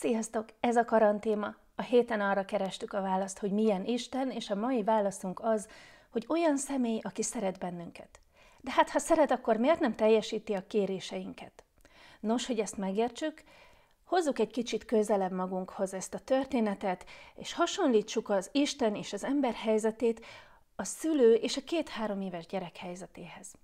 Sziasztok! Ez a karantéma. A héten arra kerestük a választ, hogy milyen Isten, és a mai válaszunk az, hogy olyan személy, aki szeret bennünket. De hát, ha szeret, akkor miért nem teljesíti a kéréseinket? Nos, hogy ezt megértsük, hozzuk egy kicsit közelebb magunkhoz ezt a történetet, és hasonlítsuk az Isten és az ember helyzetét a szülő és a két-három éves gyerek helyzetéhez.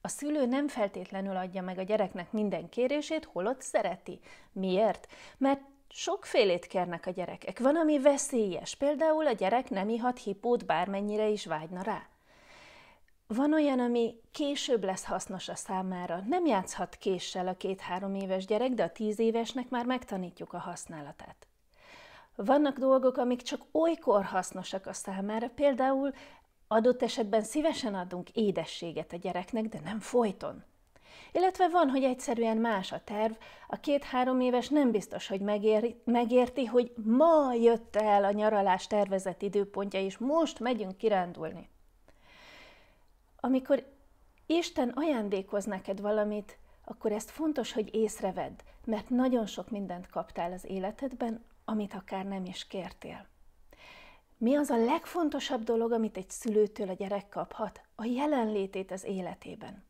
A szülő nem feltétlenül adja meg a gyereknek minden kérését, holott szereti. Miért? Mert Sokfélét kérnek a gyerekek. Van, ami veszélyes. Például a gyerek nem ihat hipót, bármennyire is vágyna rá. Van olyan, ami később lesz hasznos a számára. Nem játszhat késsel a két-három éves gyerek, de a tíz évesnek már megtanítjuk a használatát. Vannak dolgok, amik csak olykor hasznosak a számára, például adott esetben szívesen adunk édességet a gyereknek, de nem folyton. Illetve van, hogy egyszerűen más a terv, a két-három éves nem biztos, hogy megér, megérti, hogy ma jött el a nyaralás tervezett időpontja, és most megyünk kirándulni. Amikor Isten ajándékoz neked valamit, akkor ezt fontos, hogy észrevedd, mert nagyon sok mindent kaptál az életedben, amit akár nem is kértél. Mi az a legfontosabb dolog, amit egy szülőtől a gyerek kaphat? A jelenlétét az életében.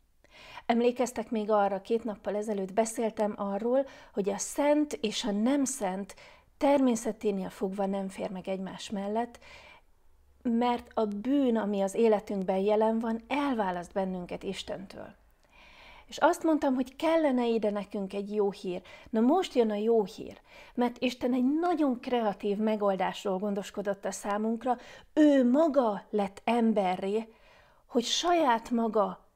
Emlékeztek még arra, két nappal ezelőtt beszéltem arról, hogy a szent és a nem szent természeténél fogva nem fér meg egymás mellett, mert a bűn, ami az életünkben jelen van, elválaszt bennünket Istentől. És azt mondtam, hogy kellene ide nekünk egy jó hír. Na most jön a jó hír, mert Isten egy nagyon kreatív megoldásról gondoskodott a számunkra. Ő maga lett emberré, hogy saját maga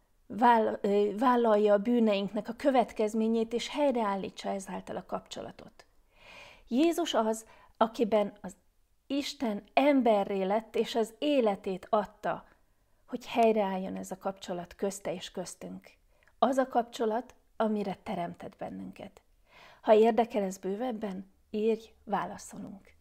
vállalja a bűneinknek a következményét, és helyreállítsa ezáltal a kapcsolatot. Jézus az, akiben az Isten emberré lett, és az életét adta, hogy helyreálljon ez a kapcsolat közte és köztünk. Az a kapcsolat, amire teremtett bennünket. Ha érdekel ez bővebben, írj, válaszolunk.